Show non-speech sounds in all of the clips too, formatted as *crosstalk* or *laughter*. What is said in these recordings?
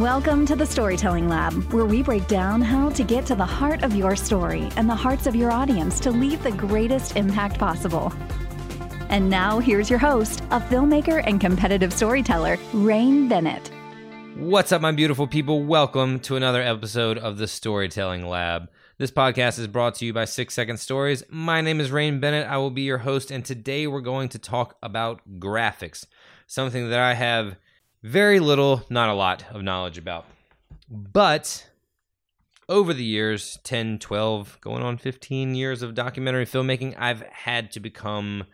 Welcome to the Storytelling Lab, where we break down how to get to the heart of your story and the hearts of your audience to leave the greatest impact possible. And now, here's your host, a filmmaker and competitive storyteller, Rain Bennett. What's up, my beautiful people? Welcome to another episode of the Storytelling Lab. This podcast is brought to you by Six Second Stories. My name is Rain Bennett. I will be your host, and today we're going to talk about graphics, something that I have very little, not a lot of knowledge about. But over the years 10, 12, going on 15 years of documentary filmmaking, I've had to become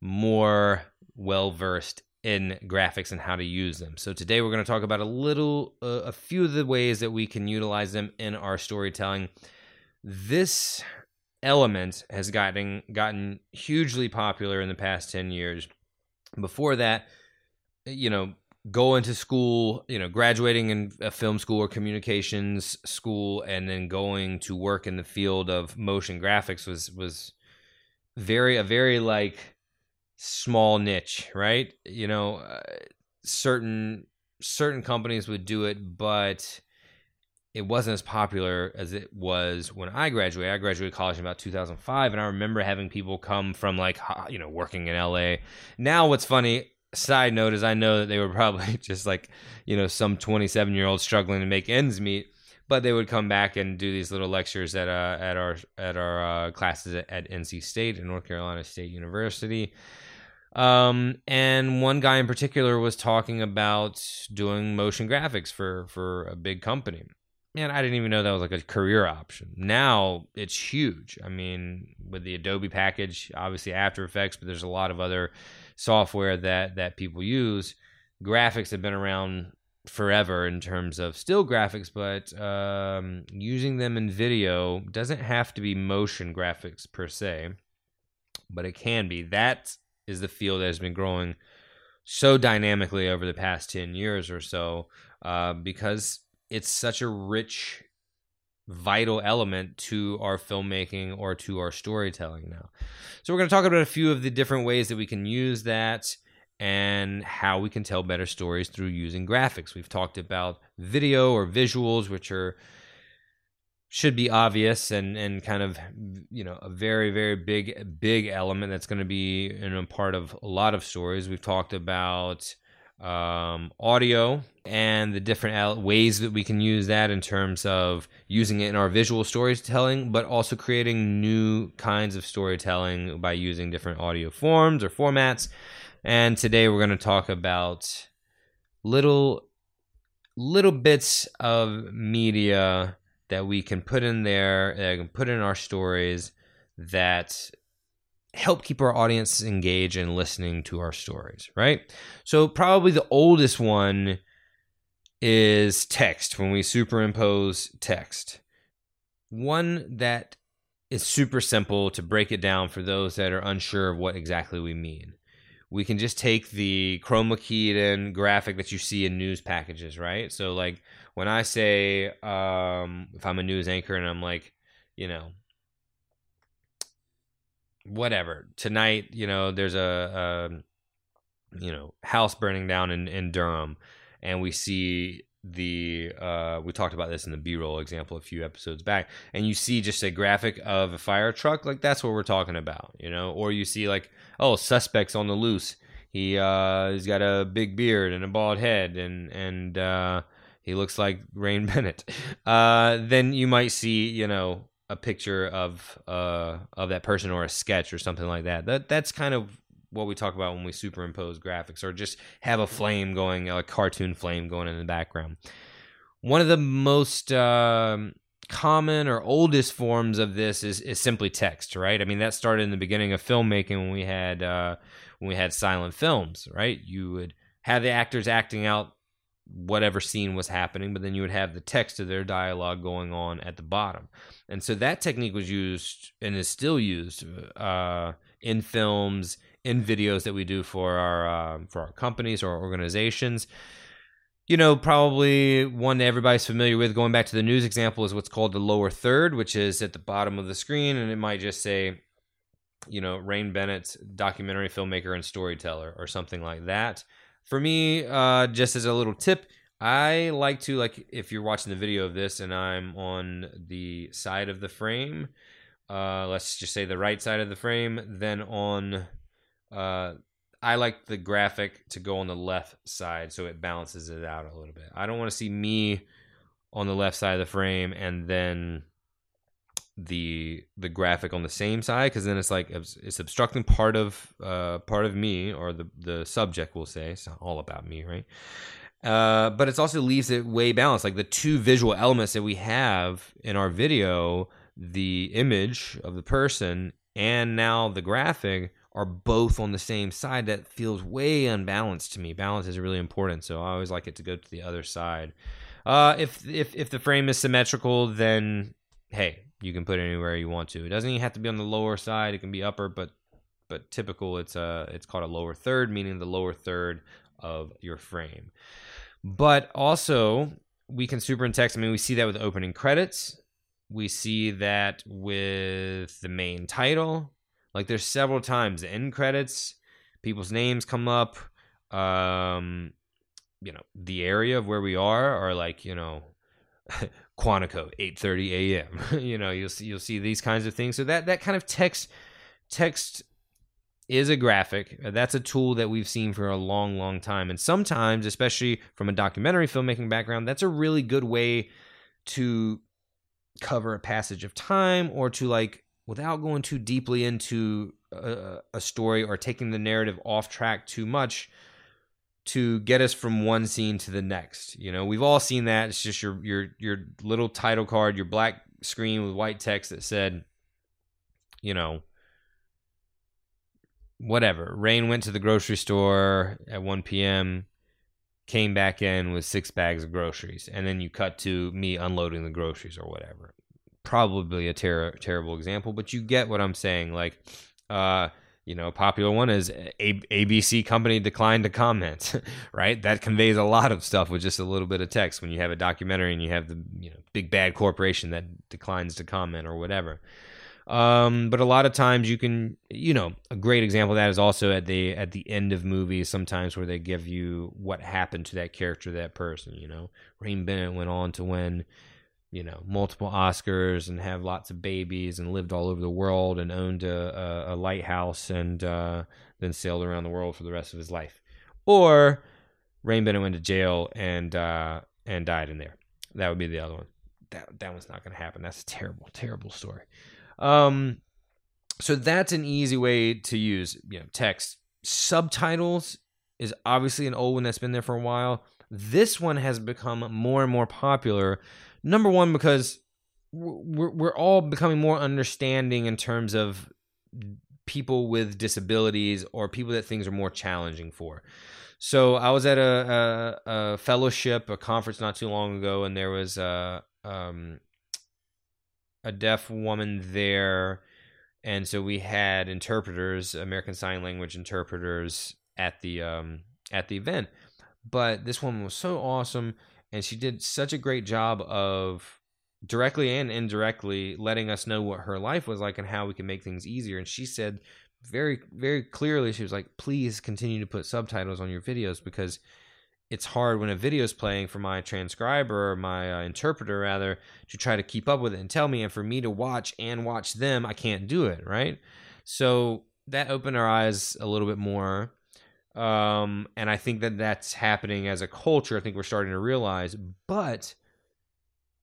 more well versed in graphics and how to use them. So today we're going to talk about a little, uh, a few of the ways that we can utilize them in our storytelling. This element has gotten gotten hugely popular in the past 10 years. Before that, you know, going to school, you know, graduating in a film school or communications school, and then going to work in the field of motion graphics was was very a very like small niche, right? You know, uh, certain certain companies would do it, but it wasn't as popular as it was when I graduated. I graduated college in about 2005, and I remember having people come from like you know working in LA. Now, what's funny? Side note is I know that they were probably *laughs* just like, you know, some 27 year old struggling to make ends meet, but they would come back and do these little lectures at uh, at our at our uh, classes at, at NC State and North Carolina State University. Um, and one guy in particular was talking about doing motion graphics for for a big company. Man, I didn't even know that was like a career option. Now it's huge. I mean, with the Adobe package, obviously After Effects, but there's a lot of other software that that people use. Graphics have been around forever in terms of still graphics, but um, using them in video doesn't have to be motion graphics per se, but it can be. That is the field that has been growing so dynamically over the past 10 years or so uh, because it's such a rich vital element to our filmmaking or to our storytelling now. So, we're going to talk about a few of the different ways that we can use that and how we can tell better stories through using graphics. We've talked about video or visuals, which are should be obvious and and kind of you know a very very big big element that's going to be you know part of a lot of stories. We've talked about um, audio and the different ways that we can use that in terms of using it in our visual storytelling, but also creating new kinds of storytelling by using different audio forms or formats. And today we're going to talk about little little bits of media that we can put in there, that can put in our stories that help keep our audience engaged and listening to our stories, right? So probably the oldest one is text when we superimpose text. One that is super simple to break it down for those that are unsure of what exactly we mean. We can just take the chroma keyed in graphic that you see in news packages, right? So, like when I say, um, if I'm a news anchor and I'm like, you know, whatever, tonight, you know, there's a, a you know, house burning down in, in Durham and we see the uh we talked about this in the b-roll example a few episodes back and you see just a graphic of a fire truck like that's what we're talking about you know? Or you see like oh suspects on the loose. He uh he's got a big beard and a bald head and and uh he looks like Rain *laughs* Bennett. Uh then you might see you know a picture of uh of that person or a sketch or something like that that that's kind of what we talk about when we superimpose graphics or just have a flame going, a cartoon flame going in the background. One of the most um, common or oldest forms of this is, is simply text, right? I mean, that started in the beginning of filmmaking when we had uh, when we had silent films, right? You would have the actors acting out whatever scene was happening, but then you would have the text of their dialogue going on at the bottom. And so that technique was used and is still used uh, in films in videos that we do for our uh, for our companies or organizations. You know, probably one everybody's familiar with. Going back to the news example, is what's called the lower third, which is at the bottom of the screen, and it might just say, you know, Rain Bennett's documentary filmmaker and storyteller, or something like that. For me, uh, just as a little tip, I like to like if you're watching the video of this and I'm on the side of the frame, uh, let's just say the right side of the frame, then on uh, I like the graphic to go on the left side so it balances it out a little bit. I don't want to see me on the left side of the frame and then the the graphic on the same side because then it's like it's, obstructing part of uh part of me or the the subject will say it's all about me right uh but it also leaves it way balanced like the two visual elements that we have in our video the image of the person and now the graphic are both on the same side, that feels way unbalanced to me. Balance is really important, so I always like it to go to the other side. Uh, if if if the frame is symmetrical, then hey, you can put it anywhere you want to. It doesn't even have to be on the lower side; it can be upper, but but typical it's a it's called a lower third, meaning the lower third of your frame. But also, we can superimposed text. I mean, we see that with opening credits. We see that with the main title. Like there's several times the end credits, people's names come up. Um, you know, the area of where we are are like, you know, *laughs* Quantico, 8:30 a.m. *laughs* you know, you'll see you'll see these kinds of things. So that that kind of text text is a graphic. That's a tool that we've seen for a long, long time. And sometimes, especially from a documentary filmmaking background, that's a really good way to cover a passage of time or to like without going too deeply into a, a, story or taking the narrative off track too much to get us from one scene to the next. You know, we've all seen that. It's just your your your little title card, your black screen with white text that said, you know, whatever. Rain went to the grocery store at 1 p.m., came back in with six bags of groceries, and then you cut to me unloading the groceries or whatever probably a ter- terrible example, but you get what I'm saying. Like, uh, you know, popular one is a- ABC company declined to comment, *laughs* right? That conveys a lot of stuff with just a little bit of text when you have a documentary and you have the you know big bad corporation that declines to comment or whatever. Um, but a lot of times you can, you know, a great example of that is also at the at the end of movies. Sometimes where they give you what happened to that character, that person. You know, Rain Bennett went on to win you know multiple Oscars and have lots of babies and lived all over the world and owned a, a, a lighthouse and uh, then sailed around the world for the rest of his life, or Rain Bennett went to jail and uh, and died in there. That would be the other one. That that one's not going to happen. That's a terrible, terrible story. Um, so that's an easy way to use you know text. Subtitles is obviously an old one that's been there for a while. This one has become more and more popular number one because we're we're all becoming more understanding in terms of people with disabilities or people that things are more challenging for. So I was at a, a, a fellowship, a conference not too long ago, and there was a um, a deaf woman there, and so we had interpreters, American Sign Language interpreters, at the um, at the event. But this woman was so awesome, and she did such a great job of directly and indirectly letting us know what her life was like and how we can make things easier. And she said very, very clearly, she was like, please continue to put subtitles on your videos because it's hard when a video is playing for my transcriber or my uh, interpreter rather to try to keep up with it and tell me and for me to watch and watch them i can't do it right so that opened our eyes a little bit more um, and i think that that's happening as a culture i think we're starting to realize but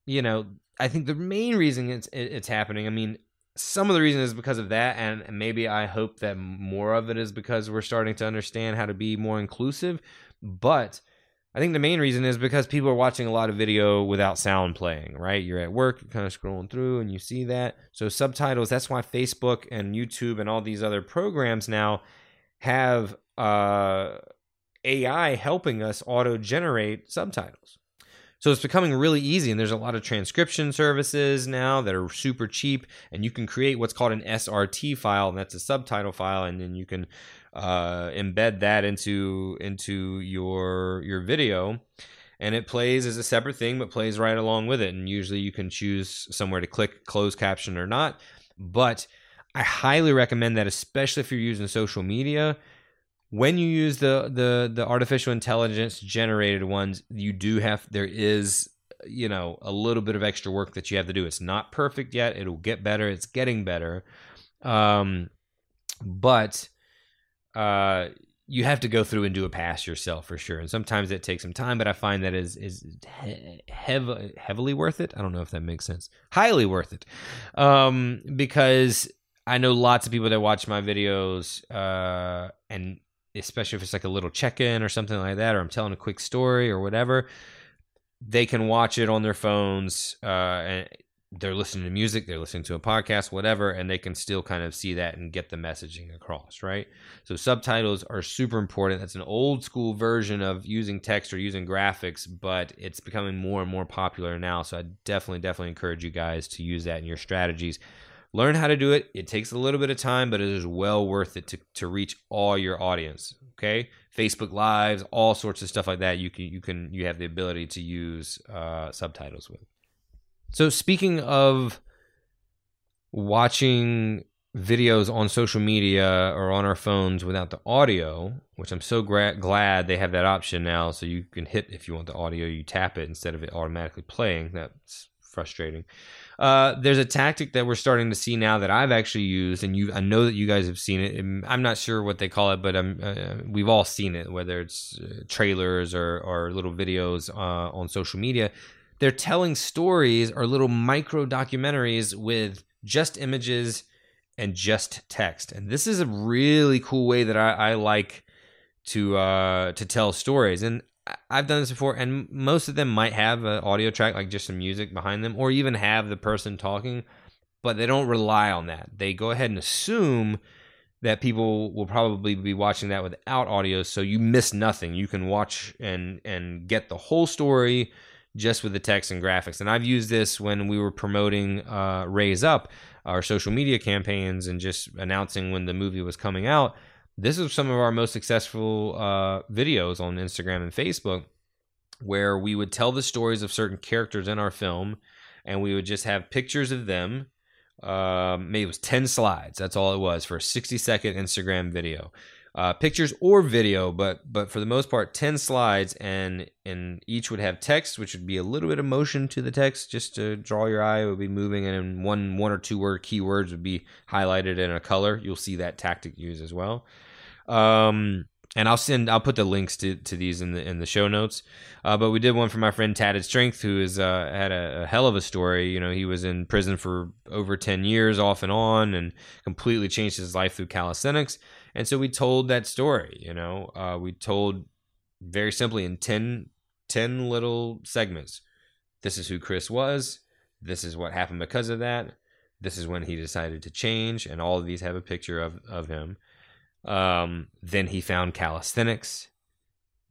you know i think the main reason it's it's happening i mean some of the reason is because of that and maybe i hope that more of it is because we're starting to understand how to be more inclusive but I think the main reason is because people are watching a lot of video without sound playing, right? You're at work, you're kind of scrolling through and you see that. So subtitles, that's why Facebook and YouTube and all these other programs now have uh, AI helping us auto generate subtitles. So it's becoming really easy, and there's a lot of transcription services now that are super cheap, and you can create what's called an SRT file, and that's a subtitle file, and then you can uh, embed that into into your your video and it plays as a separate thing but plays right along with it and usually you can choose somewhere to click close caption or not but i highly recommend that especially if you're using social media when you use the the the artificial intelligence generated ones you do have there is you know a little bit of extra work that you have to do it's not perfect yet it'll get better it's getting better um but uh, you have to go through and do a pass yourself for sure. And sometimes it takes some time, but I find that is is he- heavy, heavily worth it. I don't know if that makes sense. Highly worth it, um, because I know lots of people that watch my videos, uh, and especially if it's like a little check in or something like that, or I'm telling a quick story or whatever, they can watch it on their phones. Uh, and they're listening to music, they're listening to a podcast, whatever, and they can still kind of see that and get the messaging across, right? So subtitles are super important. That's an old school version of using text or using graphics, but it's becoming more and more popular now. So I definitely, definitely encourage you guys to use that in your strategies. Learn how to do it. It takes a little bit of time, but it is well worth it to, to reach all your audience. Okay, Facebook Lives, all sorts of stuff like that. You can you can you have the ability to use uh, subtitles with. So speaking of watching videos on social media or on our phones without the audio, which I'm so gra- glad they have that option now. So you can hit if you want the audio, you tap it instead of it automatically playing. That's frustrating. Uh, there's a tactic that we're starting to see now that I've actually used, and you, I know that you guys have seen it. I'm not sure what they call it, but I'm, uh, we've all seen it, whether it's uh, trailers or, or little videos uh, on social media they're telling stories or little micro documentaries with just images and just text. And this is a really cool way that I, I like to uh, to tell stories. And I've done this before, and most of them might have an audio track, like just some music behind them, or even have the person talking, but they don't rely on that. They go ahead and assume that people will probably be watching that without audio, so you miss nothing. You can watch and and get the whole story just with the text and graphics. And I've used this when we were promoting uh, Raise Up, our social media campaigns, and just announcing when the movie was coming out. This is some of our most successful uh, videos on Instagram and Facebook, where we would tell the stories of certain characters in our film, and we would just have pictures of them. Um, maybe it was 10 slides. That's all it was for a 60 second Instagram video uh, pictures or video, but but for the most part, ten slides, and and each would have text, which would be a little bit of motion to the text, just to draw your eye. It would be moving, and one one or two word keywords would be highlighted in a color. You'll see that tactic used as well. Um, and I'll send I'll put the links to, to these in the in the show notes. Uh, but we did one for my friend Tatted Strength, who has uh, had a, a, hell of a story. You know, he was in prison for over ten years, off and on, and completely changed his life through calisthenics. And so we told that story, you know, uh, we told very simply in 10, 10 little segments. This is who Chris was. This is what happened because of that. This is when he decided to change. And all of these have a picture of, of him. Um, then he found calisthenics.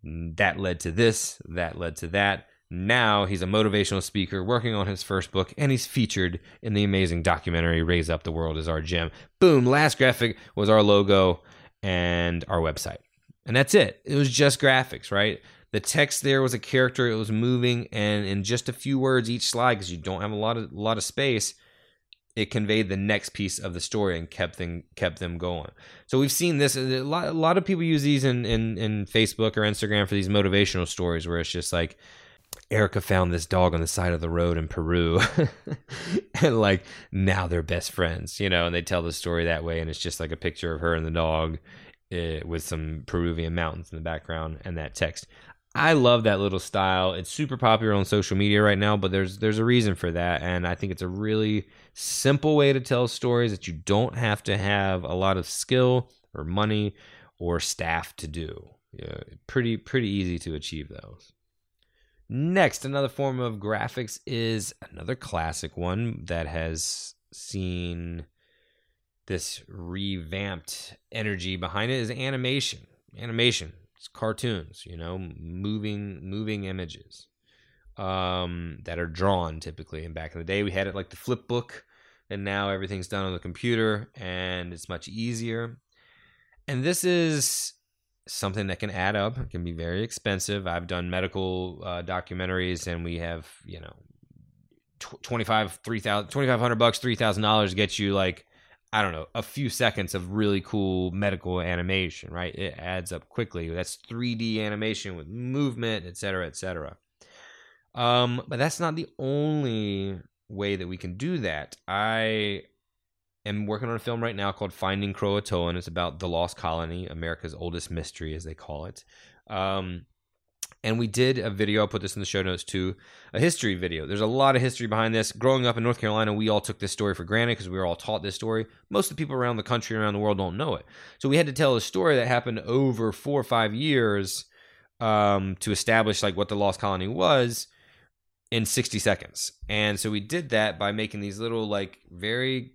That led to this, that led to that. Now he's a motivational speaker working on his first book, and he's featured in the amazing documentary Raise Up the World is Our Gym. Boom, last graphic was our logo and our website. And that's it. It was just graphics, right? The text there was a character, it was moving, and in just a few words each slide, because you don't have a lot of a lot of space, it conveyed the next piece of the story and kept them kept them going. So we've seen this a lot. A lot of people use these in in, in Facebook or Instagram for these motivational stories, where it's just like Erica found this dog on the side of the road in Peru, *laughs* and like now they're best friends, you know. And they tell the story that way, and it's just like a picture of her and the dog uh, with some Peruvian mountains in the background and that text. I love that little style. It's super popular on social media right now, but there's there's a reason for that, and I think it's a really simple way to tell stories that you don't have to have a lot of skill or money or staff to do. Yeah, pretty pretty easy to achieve those. Next, another form of graphics is another classic one that has seen this revamped energy behind it is animation. Animation, cartoons, you know, moving moving images um, that are drawn typically. And back in the day, we had it like the flip book, and now everything's done on the computer, and it's much easier. And this is something that can add up. It can be very expensive. I've done medical uh, documentaries, and we have you know, tw- 25, 3,000, 2,500 bucks, three thousand dollars gets you like I don't know, a few seconds of really cool medical animation, right? It adds up quickly. That's 3D animation with movement, et cetera, et cetera. Um, but that's not the only way that we can do that. I am working on a film right now called Finding Croatoan. It's about the lost colony, America's oldest mystery, as they call it. Um, and we did a video, I'll put this in the show notes too, a history video. There's a lot of history behind this. Growing up in North Carolina, we all took this story for granted because we were all taught this story. Most of the people around the country, around the world don't know it. So we had to tell a story that happened over four or five years um, to establish like what the lost colony was in 60 seconds. And so we did that by making these little like very,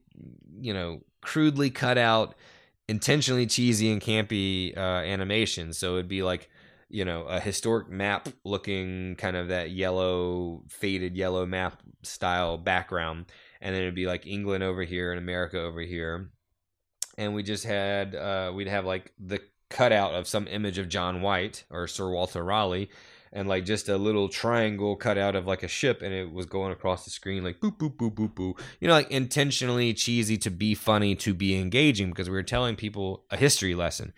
you know, crudely cut out, intentionally cheesy and campy uh, animations. So it'd be like you know a historic map looking kind of that yellow faded yellow map style background. And then it'd be like england over here and america over here. And we just had uh, we'd have like the cutout of some image of john white or sir walter raleigh and like just a little triangle cut out of like a ship and it was going across the screen like boop boop boop boop boop. You know like intentionally cheesy to be funny to be engaging because we were telling people a history lesson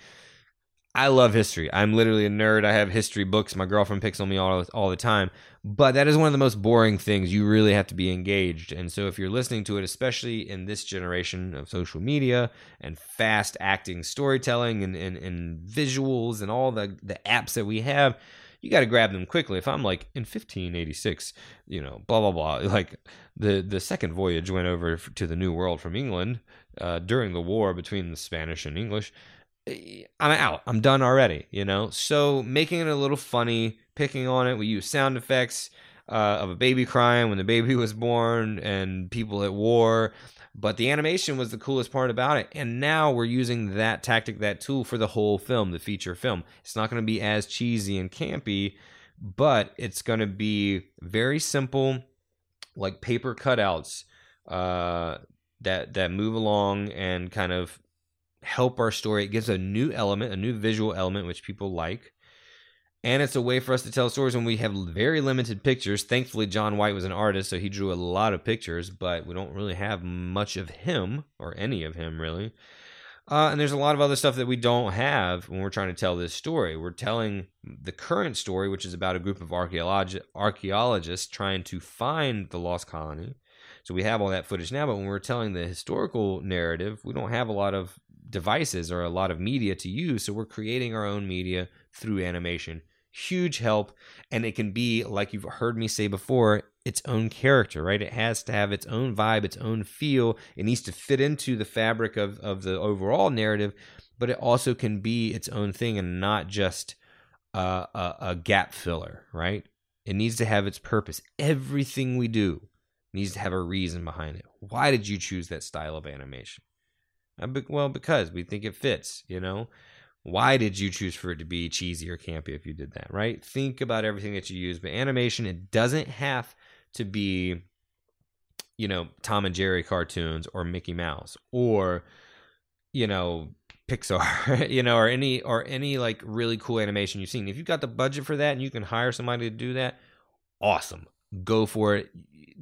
I love history. I'm literally a nerd. I have history books. My girlfriend picks on me all all the time. But that is one of the most boring things. You really have to be engaged. And so if you're listening to it, especially in this generation of social media and fast acting storytelling and, and, and visuals and all the, the apps that we have, you got to grab them quickly. If I'm like in 1586, you know, blah blah blah, *laughs* like the the second voyage went over to the New World from England uh, during the war between the Spanish and English I'm out. I'm done already, you know? So making it a little funny, picking on it. We use sound effects uh, of a baby crying when the baby *laughs* was born and people at war. But the animation was the coolest part about it. And now we're using that tactic, that tool for the whole film, the feature film. It's not going to be as cheesy and campy, but it's going to be very simple, like paper cutouts uh, that that move along and kind of help our story. It gives a new element, a new visual element, which people like. And it's a way for us to tell stories when we have very limited pictures. Thankfully, John White was an artist, so he drew a lot of pictures, but we don't really have much of him, or any of him, really. Uh, and there's a lot of other stuff that we don't have when we're trying to tell this story. We're telling the current story, which is about a group of archaeolog- archaeologists trying to find the lost colony. So we have all that footage now, but when we're telling the historical narrative, we don't have a lot of devices or a lot of media to use. So we're creating our own media through animation. Huge help. And it can be, like you've heard me say before, its own character, right? It has to have its own vibe, its own feel. It needs to fit into the fabric of, of the overall narrative, but it also can be its own thing and not just a, a, a gap filler, right? It needs to have its purpose. Everything we do needs to have a reason behind it. Why did you choose that style of animation? Uh, well, because we think it fits, you know. why did you choose for it to be cheesy or campy if you did that, right? Think about everything that you use. But animation, it doesn't have to be, you know, Tom and Jerry cartoons or Mickey Mouse or, you know, Pixar, *laughs* you know, or any or any like really cool animation you've seen. If you've got the budget for that and you can hire somebody to do that, awesome. Go for it.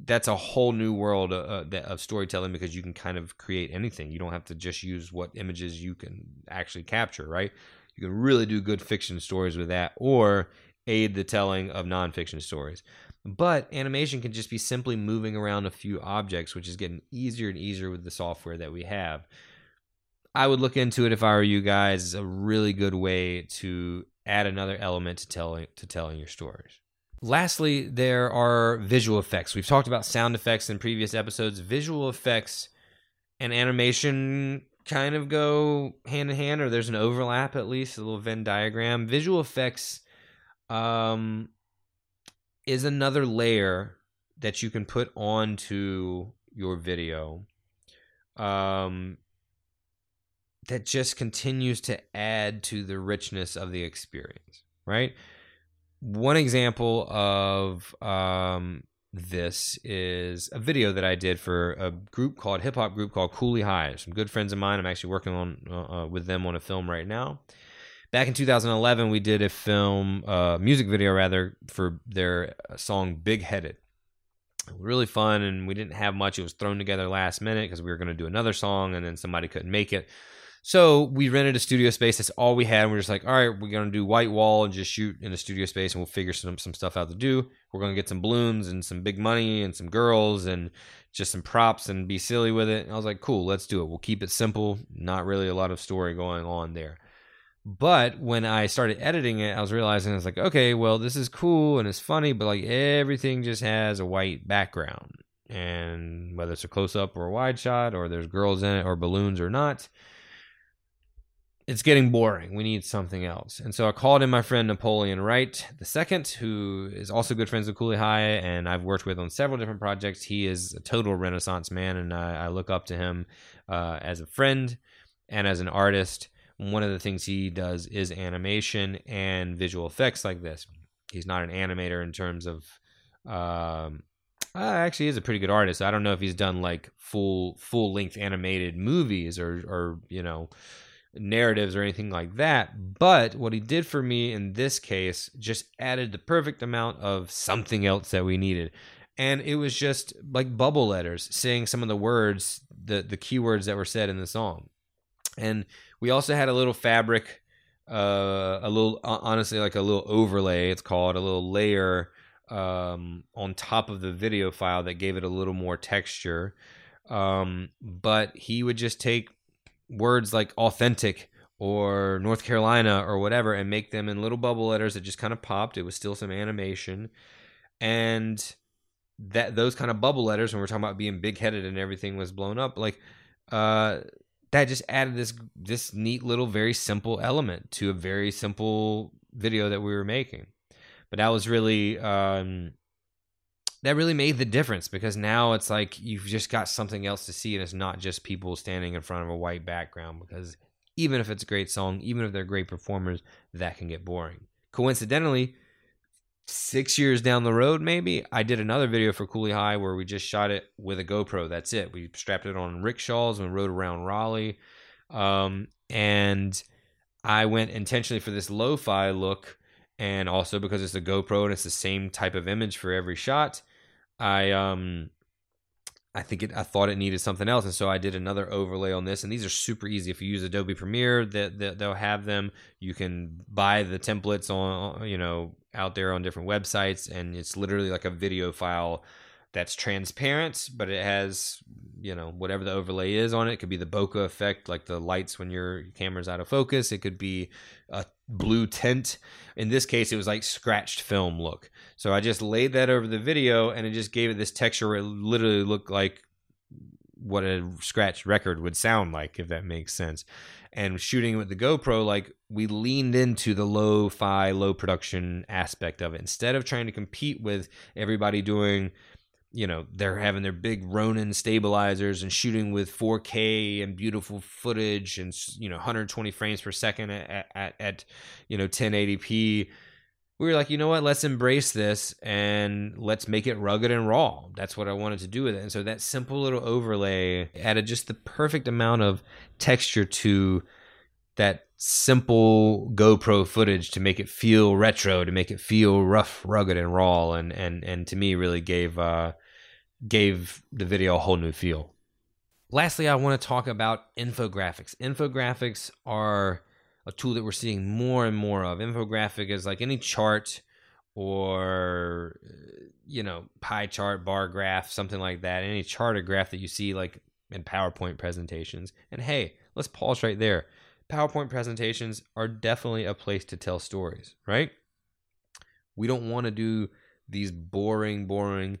That's a whole new world uh, uh of storytelling because you can kind of create anything. You don't have to just use what images you can actually capture, right? You can really do good fiction stories with that or aid the telling of nonfiction stories. But animation can just be simply moving around a few objects, which is getting easier and easier with the software that we have. I would look into it if I were you guys. It's a really good way to add another element to telling to telling your stories. Lastly, there are visual effects. We've talked about sound effects in previous episodes. Visual effects and animation kind of go hand in hand, or there's an overlap at least, a little Venn diagram. Visual effects um, is another layer that you can put onto your video. Um, that just continues to add to the richness of the experience, right? One example of um, this is a video that I did for a group called hip hop group called Cooley High. Some good friends of mine. I'm actually working on uh, uh with them on a film right now. Back in 2011, we did a film, uh, music video rather, for their uh, song "Big Headed." Really fun, and we didn't have much. It was thrown together last minute because we were going to do another song, and then somebody couldn't make it. So we rented a studio space. That's all we had. And we're just like, all right, we're gonna do white wall and just shoot in a studio space, and we'll figure some some stuff out to do. We're gonna get some balloons and some big money and some girls and just some props and be silly with it. And I was like, cool, let's do it. We'll keep it simple. Not really a lot of story going on there. But when I started editing it, I was realizing I was like, okay, well, this is cool and it's funny, but like everything just has a white background. And whether it's a close up or a wide shot, or there's girls in it, or balloons or not, it's getting boring. We need something else. And so I called in my friend Napoleon Wright II, who is also good friends with Cooley High, and I've worked with on several different projects. He is a total Renaissance man, and I, I look up to him uh, as a friend and as an artist. One of the things he does is animation and visual effects like this. He's not an animator in terms of. Um, uh, actually is a pretty good artist. I don't know if he's done like full full length animated movies or or you know narratives or anything like that. But what he did for me in this case just added the perfect amount of something else that we needed. And it was just like bubble letters saying some of the words, the, the keywords that were said in the song. And we also had a little fabric, uh, a little, honestly, like a little overlay, it's called a little layer um, on top of the video file that gave it a little more texture. Um, but he would just take words like authentic or North Carolina or whatever and make them in little bubble letters that just kind of popped. It was still some animation. And that those kind of bubble letters when we're talking about being big headed and everything was blown up, like uh that just added this this neat little very simple element to a very simple video that we were making. But that was really um that really made the difference because now it's like you've just got something else to see and it's not just people standing in front of a white background because even if it's a great song even if they're great performers that can get boring. Coincidentally six years down the road maybe i did another video for cooley high where we just shot it with a gopro. That's it. We strapped it on rickshaws and rode around raleigh. Um, and i went intentionally for this lo-fi look and also because it's a GoPro and it's the same type of image for every shot, I um I think it I thought it needed something else, and so I did another overlay on this. And these are super easy. If you use Adobe Premiere, that they, they'll have them. You can buy the templates on you know out there on different websites, and it's literally like a video file that's transparent, but it has you know whatever the overlay is on it. it could be the bokeh effect, like the lights when your camera's out of focus. It could be a blue tint. In this case, it was like scratched film look. So I just laid that over the video, and it just gave it this texture. It literally looked like what a scratched record would sound like, if that makes sense. And shooting with the GoPro, like we leaned into the low fi, low production aspect of it instead of trying to compete with everybody doing you know they're having their big Ronin stabilizers and shooting with 4K and beautiful footage and you know 120 frames per second at at, at you know 1080p. We were like, you know what? Let's embrace this and let's make it rugged and raw. That's what I wanted to do with it. And so that simple little overlay added just the perfect amount of texture to that simple GoPro footage to make it feel retro, to make it feel rough, rugged, and raw, and and and to me really gave uh, gave the video a whole new feel. Lastly, I want to talk about infographics. Infographics are a tool that we're seeing more and more of. Infographic is like any chart or you know pie chart, bar graph, something like that. Any chart or graph that you see like in PowerPoint presentations. And hey, let's pause right there PowerPoint presentations are definitely a place to tell stories, right? We don't want to do these boring, boring,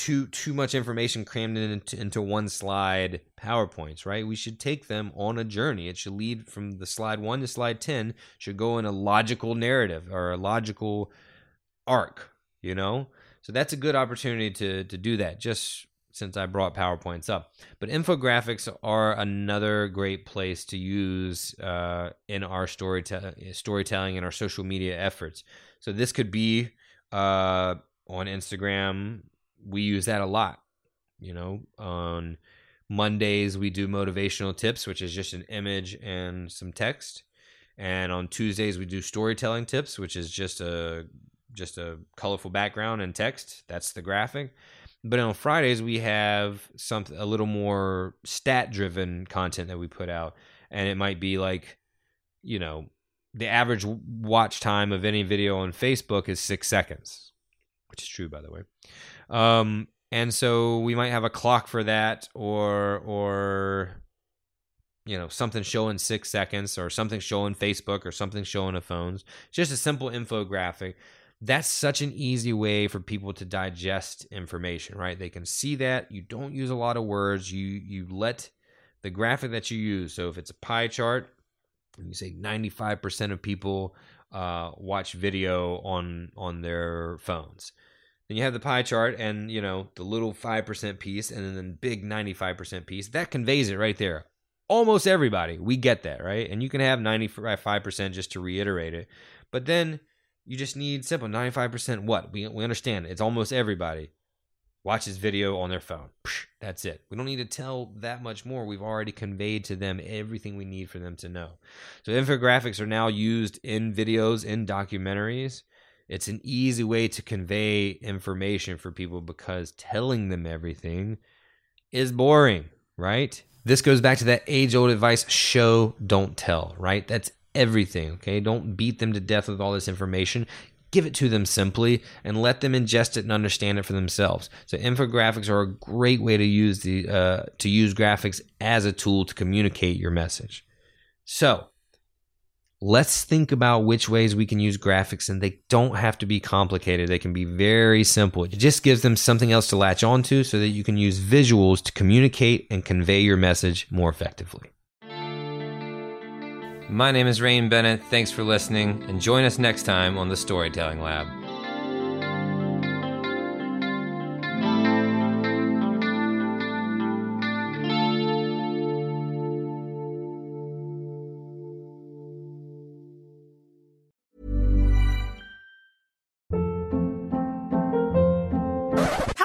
too too much information crammed into, into one slide PowerPoints, right? We should take them on a journey. It should lead from the slide one to slide 10, should go in a logical narrative or a logical arc, you know? So that's a good opportunity to to do that. Just since I brought PowerPoints up. But infographics are another great place to use uh, in our storytelling, storytelling and our social media efforts. So this could be uh, on Instagram. We use that a lot. You know, on Mondays we do motivational tips, which is just an image and some text. And on Tuesdays we do storytelling tips, which is just a just a colorful background and text. That's the graphic. But on Fridays we have something a little more stat driven content that we put out, and it might be like, you know, the average watch time of any video on Facebook is six seconds, which is true by the way. Um, and so we might have a clock for that, or or you know something showing six seconds, or something showing Facebook, or something showing the phones. Just a simple infographic. That's such an easy way for people to digest information right? They can see that. You don't use a lot of words. You you let the graphic that you use. So if it's a pie chart and you say 95% of people uh, watch video on on their phones then you have the pie chart and you know the little 5% piece and then the big 95% piece that conveys it right there almost everybody we get that right and you can have 95% just to reiterate it but then you just need simple 95% what? We, we understand it's almost everybody watches video on their phone. That's it. We don't need to tell that much more. We've already conveyed to them everything we need for them to know. So infographics are now used in videos, in documentaries. It's an easy way to convey information for people because telling them everything is boring, right? This goes back to that age old advice show, don't tell, right? That's everything, okay? Don't beat them to death with all this information. Give it to them simply and let them ingest it and understand it for themselves. So infographics are a great way to use the uh, to use graphics as a tool to communicate your message. So let's think about which ways we can use graphics and they don't have to be complicated they can be very simple it just gives them something else to latch onto so that you can use visuals to communicate and convey your message more effectively my name is Rain Bennett. Thanks for listening, and join us next time on the Storytelling Lab.